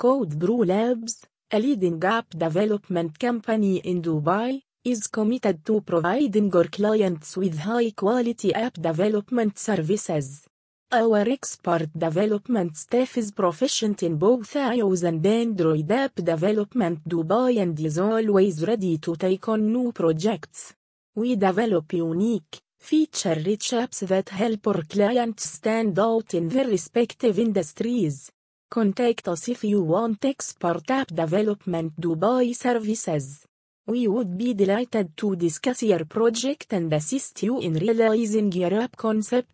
Code Brew Labs, a leading app development company in Dubai, is committed to providing our clients with high-quality app development services. Our expert development staff is proficient in both iOS and Android app development Dubai and is always ready to take on new projects. We develop unique, feature-rich apps that help our clients stand out in their respective industries. Contact us if you want expert app development Dubai services. We would be delighted to discuss your project and assist you in realizing your app concept.